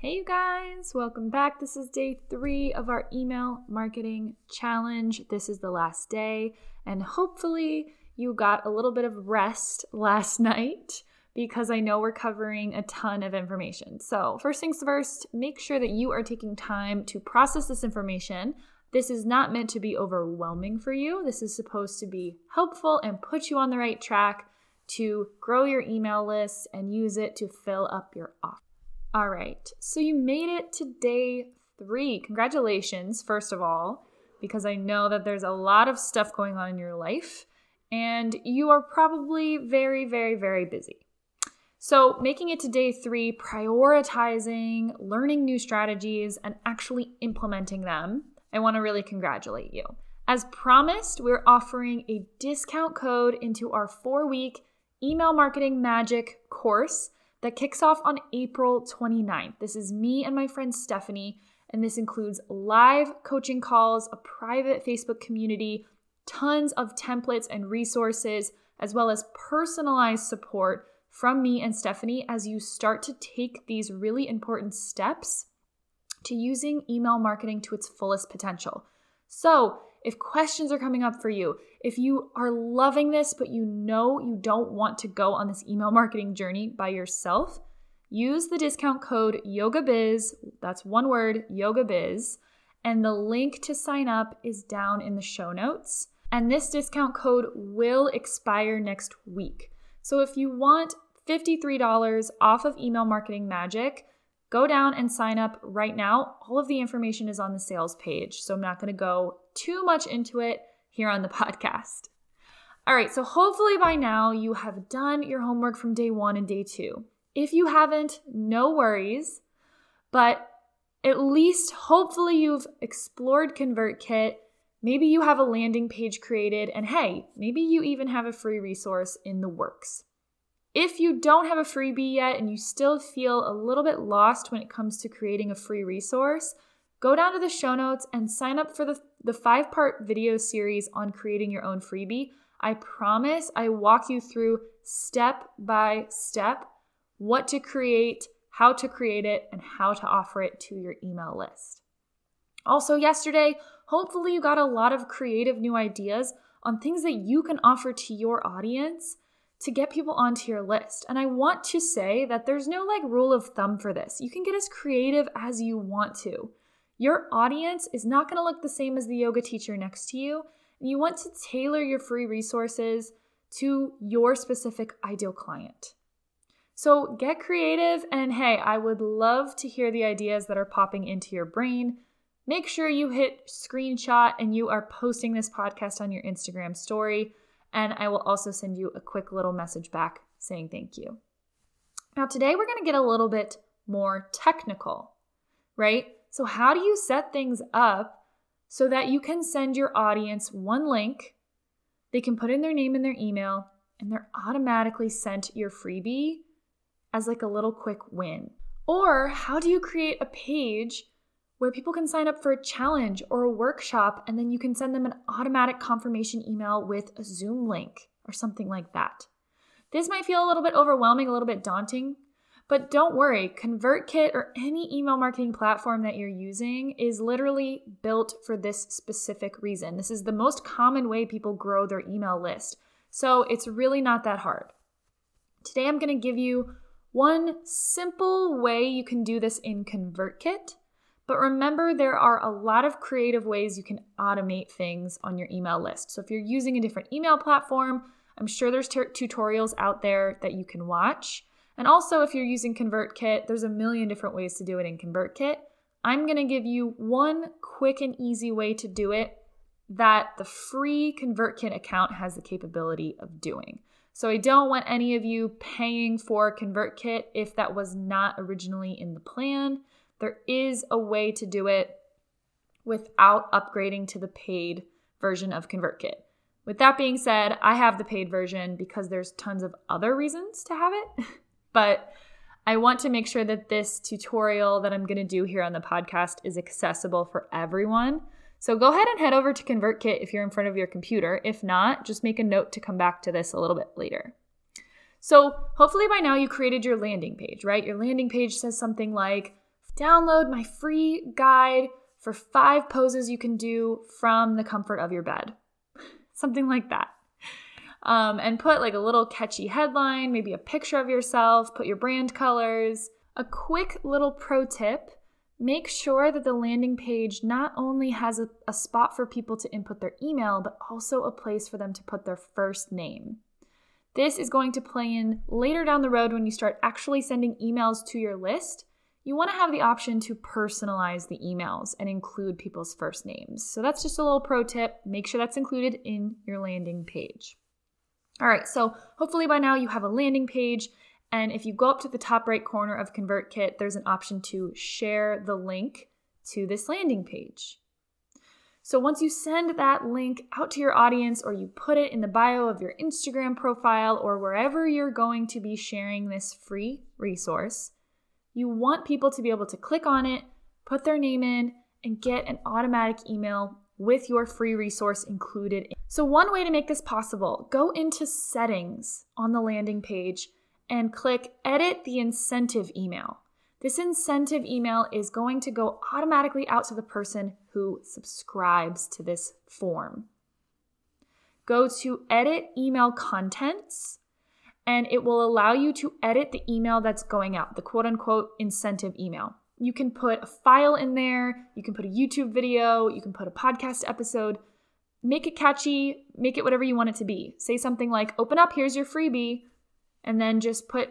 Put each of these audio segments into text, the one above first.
Hey, you guys, welcome back. This is day three of our email marketing challenge. This is the last day, and hopefully, you got a little bit of rest last night because I know we're covering a ton of information. So, first things first, make sure that you are taking time to process this information. This is not meant to be overwhelming for you. This is supposed to be helpful and put you on the right track to grow your email list and use it to fill up your offer. All right, so you made it to day three. Congratulations, first of all, because I know that there's a lot of stuff going on in your life and you are probably very, very, very busy. So, making it to day three, prioritizing, learning new strategies, and actually implementing them, I want to really congratulate you. As promised, we're offering a discount code into our four week email marketing magic course that kicks off on April 29th. This is me and my friend Stephanie, and this includes live coaching calls, a private Facebook community, tons of templates and resources, as well as personalized support from me and Stephanie as you start to take these really important steps to using email marketing to its fullest potential. So, if questions are coming up for you, if you are loving this, but you know you don't want to go on this email marketing journey by yourself, use the discount code YogaBiz. That's one word, YogaBiz. And the link to sign up is down in the show notes. And this discount code will expire next week. So if you want $53 off of Email Marketing Magic, go down and sign up right now. All of the information is on the sales page, so I'm not going to go too much into it here on the podcast. All right, so hopefully by now you have done your homework from day one and day two. If you haven't, no worries, but at least hopefully you've explored ConvertKit. Maybe you have a landing page created, and hey, maybe you even have a free resource in the works. If you don't have a freebie yet and you still feel a little bit lost when it comes to creating a free resource, go down to the show notes and sign up for the, the five part video series on creating your own freebie. I promise I walk you through step by step what to create, how to create it, and how to offer it to your email list. Also, yesterday, hopefully, you got a lot of creative new ideas on things that you can offer to your audience to get people onto your list. And I want to say that there's no like rule of thumb for this. You can get as creative as you want to. Your audience is not going to look the same as the yoga teacher next to you, and you want to tailor your free resources to your specific ideal client. So get creative, and hey, I would love to hear the ideas that are popping into your brain. Make sure you hit screenshot and you are posting this podcast on your Instagram story and I will also send you a quick little message back saying thank you. Now, today we're going to get a little bit more technical, right? So, how do you set things up so that you can send your audience one link? They can put in their name and their email, and they're automatically sent your freebie as like a little quick win. Or, how do you create a page where people can sign up for a challenge or a workshop, and then you can send them an automatic confirmation email with a Zoom link or something like that. This might feel a little bit overwhelming, a little bit daunting, but don't worry, ConvertKit or any email marketing platform that you're using is literally built for this specific reason. This is the most common way people grow their email list. So it's really not that hard. Today, I'm going to give you one simple way you can do this in ConvertKit but remember, there are a lot of creative ways you can automate things on your email list. So if you're using a different email platform, I'm sure there's t- tutorials out there that you can watch. And also, if you're using ConvertKit, there's a million different ways to do it in ConvertKit. I'm to give you one quick and easy way to do it that the free ConvertKit account has the capability of doing. So I don't want any of you paying for ConvertKit if that was not originally in the plan. There is a way to do it without upgrading to the paid version of ConvertKit. With that being said, I have the paid version because there's tons of other reasons to have it, but I want to make sure that this tutorial that I'm going to do here on the podcast is accessible for everyone. So go ahead and head over to ConvertKit if you're in front of your computer. If not, just make a note to come back to this a little bit later. So hopefully by now you created your landing page, right? Your landing page says something like download my free guide for five poses you can do from the comfort of your bed. Something like that. Um, and put like a little catchy headline, maybe a picture of yourself, put your brand colors. A quick little pro tip make sure that the landing page not only has a, a, spot for people to input their email, but also a place for them to put their first name. This is going to play in later down the road when you start actually sending emails to your list. You want to have the option to personalize the emails and include people's first names. So that's just a little pro tip. Make sure that's included in your landing page. All right, so hopefully by now you have a landing page. And if you go up to the top right corner of ConvertKit, there's an option to share the link to this landing page. So once you send that link out to your audience or you put it in the bio of your Instagram profile or wherever you're going to be sharing this free resource, you want people to be able to click on it, put their name in, and get an automatic email with your free resource included. So, one way to make this possible, go into settings on the landing page and click edit the incentive email. This incentive email is going to go automatically out to the person who subscribes to this form. Go to Edit Email Contents, and it will allow you to edit the email that's going out, the quote unquote incentive email. You can put a file in there, you can put a YouTube video, you can put a podcast episode. Make it catchy, make it whatever you want it to be. Say something like, open up, here's your freebie, and then just put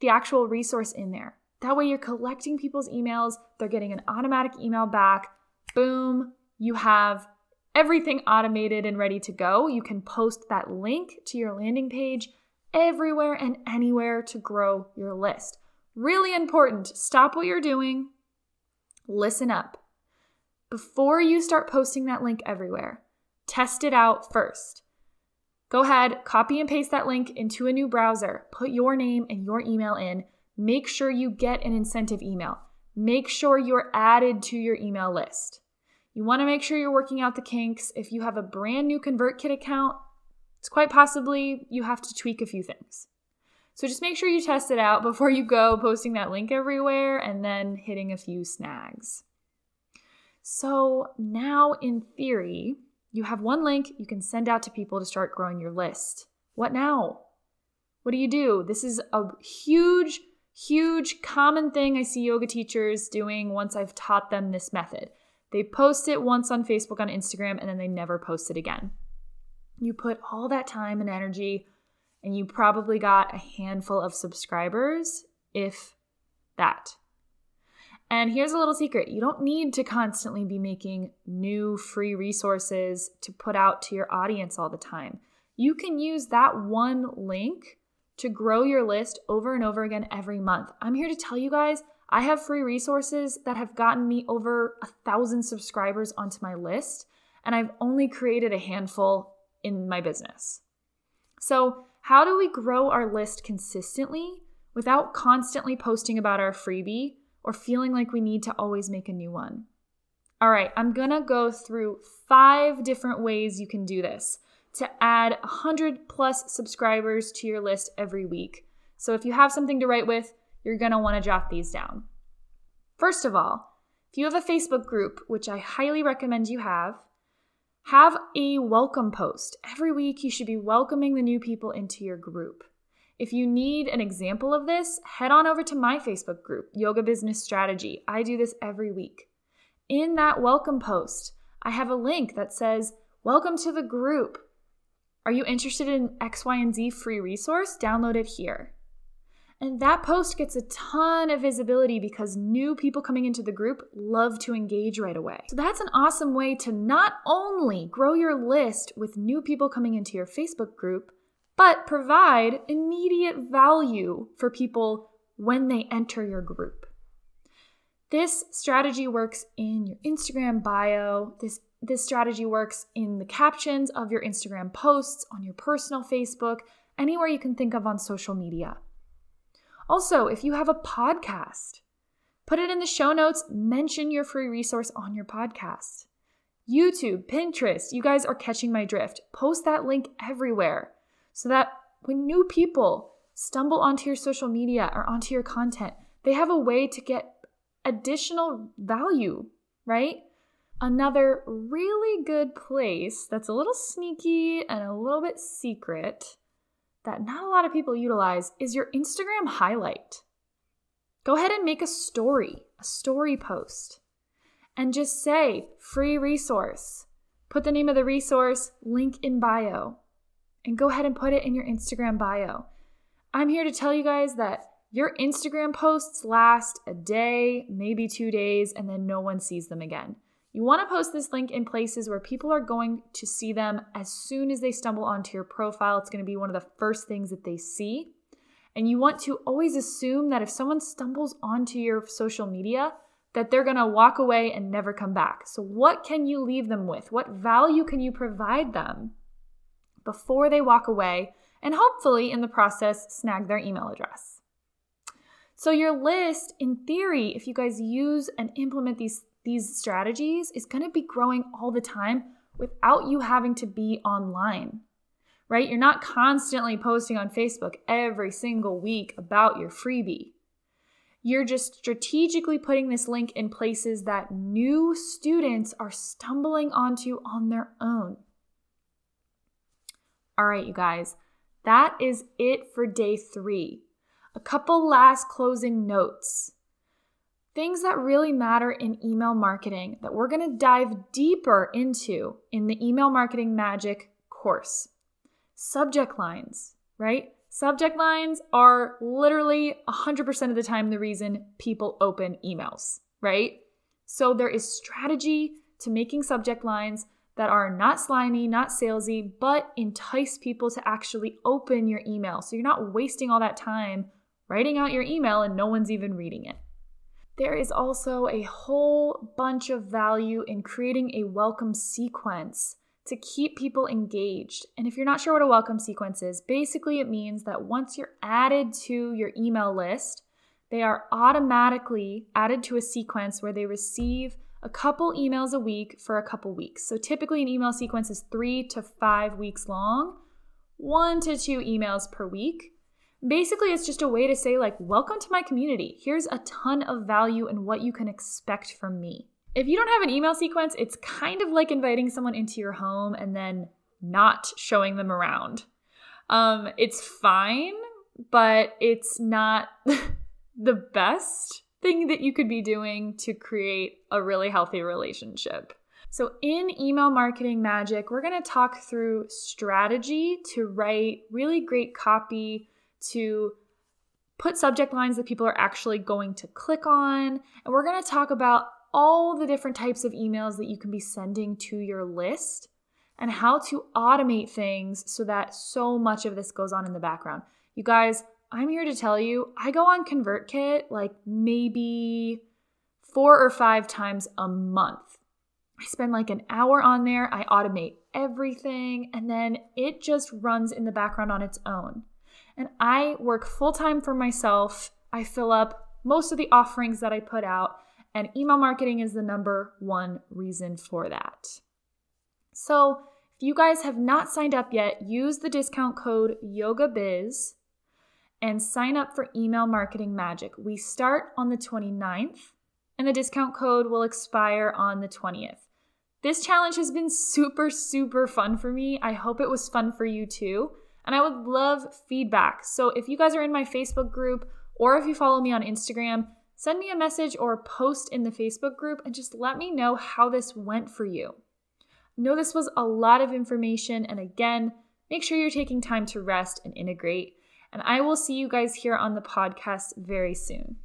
the actual resource in there. That way, you're collecting people's emails, they're getting an automatic email back. Boom, you have everything automated and ready to go. You can post that link to your landing page everywhere and anywhere to grow your list. Really important. Stop what you're doing, listen up. Before you start posting that link everywhere, test it out first. Go ahead, copy and paste that link into a new browser, put your name and your email in, Make sure you get an incentive email. Make sure you're added to your email list. You want to make sure you're working out the kinks. If you have a brand new ConvertKit account, it's quite possibly you have to tweak a few things. So just make sure you test it out before you go posting that link everywhere and then hitting a few snags. So now, in theory, you have one link you can send out to people to start growing your list. What now? What do you do? This is a huge Huge common thing I see yoga teachers doing once I've taught them this method. They post it once on Facebook, on Instagram, and then they never post it again. You put all that time and energy, and you probably got a handful of subscribers, if that. And here's a little secret you don't need to constantly be making new free resources to put out to your audience all the time. You can use that one link to grow your list over and over again every month. I'm here to tell you guys I have free resources that have gotten me over a thousand subscribers onto my list, and I've only created a handful in my business. So, how do we grow our list consistently without constantly posting about our freebie or feeling like we need to always make a new one? All right, I'm gonna go through five different ways you can do this to add 100 plus subscribers to your list every week. So if you have something to write with, you're want to jot these down. First of all, if you have a Facebook group, which I highly recommend you have, have a welcome post. Every week, you should be welcoming the new people into your group. If you need an example of this, head on over to my Facebook group, Yoga Business Strategy. I do this every week. In that welcome post, I have a link that says, Welcome to the group. Are you interested in X, Y, and Z free resource? Download it here. And that post gets a ton of visibility because new people coming into the group love to engage right away. So that's an awesome way to not only grow your list with new people coming into your Facebook group, but provide immediate value for people when they enter your group. This strategy works in your Instagram bio. This this strategy works in the captions of your Instagram posts, on your personal Facebook, anywhere you can think of on social media. Also, if you have a podcast, put it in the show notes, mention your free resource on your podcast. YouTube, Pinterest, you guys are catching my drift. Post that link everywhere so that when new people stumble onto your social media or onto your content, they have a way to get additional value, right? Another really good place that's a little sneaky and a little bit secret that not a lot of people utilize is your Instagram highlight. Go ahead and make a story, a story post, and just say free resource. Put the name of the resource, link in bio, and go ahead and put it in your Instagram bio. I'm here to tell you guys that your Instagram posts last a day, maybe two days, and then no one sees them again. You want to post this link in places where people are going to see them as soon as they stumble onto your profile. It's going to be one of the first things that they see. And you want to always assume that if someone stumbles onto your social media, that they're going to walk away and never come back. So, what can you leave them with? What value can you provide them before they walk away and hopefully in the process snag their email address? So, your list, in theory, if you guys use and implement these these strategies is going to be growing all the time without you having to be online, right? You're not constantly posting on Facebook every single week about your freebie. You're just strategically putting this link in places that new students are stumbling onto on their own. All right, you guys, that is it for day three. A couple last closing notes things that really matter in email marketing that we're going to dive deeper into in the Email Marketing Magic course. Subject lines, right? Subject lines are literally 100% of the time the reason people open emails, right? So there is strategy to making subject lines that are not slimy, not salesy, but entice people to actually open your email. So you're not wasting all that time writing out your email and no one's even reading it. There is also a whole bunch of value in creating a welcome sequence to keep people engaged. And if you're not sure what a welcome sequence is, basically it means that once you're added to your email list, they are automatically added to a sequence where they receive a couple emails a week for a couple weeks. So typically, an email sequence is three to five weeks long, one to two emails per week. Basically, it's just a way to say, like, welcome to my community. Here's a ton of value and what you can expect from me. If you don't have an email sequence, it's kind of like inviting someone into your home and then not showing them around. Um, it's fine, but it's not the best thing that you could be doing to create a really healthy relationship. So, in email marketing magic, we're going to talk through strategy to write really great copy to put subject lines that people are actually going to click on. And we're going to talk about all the different types of emails that you can be sending to your list and how to automate things so that so much of this goes on in the background. You guys, I'm here to tell you, I go on ConvertKit like maybe four or five times a month. I spend like an hour on there, I automate everything, and then it just runs in the background on its own and I work full time for myself. I fill up most of the offerings that I put out, and email marketing is the number one reason for that. So, if you guys have not signed up yet, use the discount code YogaBiz and sign up for Email Marketing Magic. We start on the 29th, and the discount code will expire on the 20th. This challenge has been super, super fun for me. I hope it was fun for you too. And I would love feedback. So if you guys are in my Facebook group or if you follow me on Instagram, send me a message or post in the Facebook group and just let me know how this went for you. I know this was a lot of information. And again, make sure you're taking time to rest and integrate. And I will see you guys here on the podcast very soon.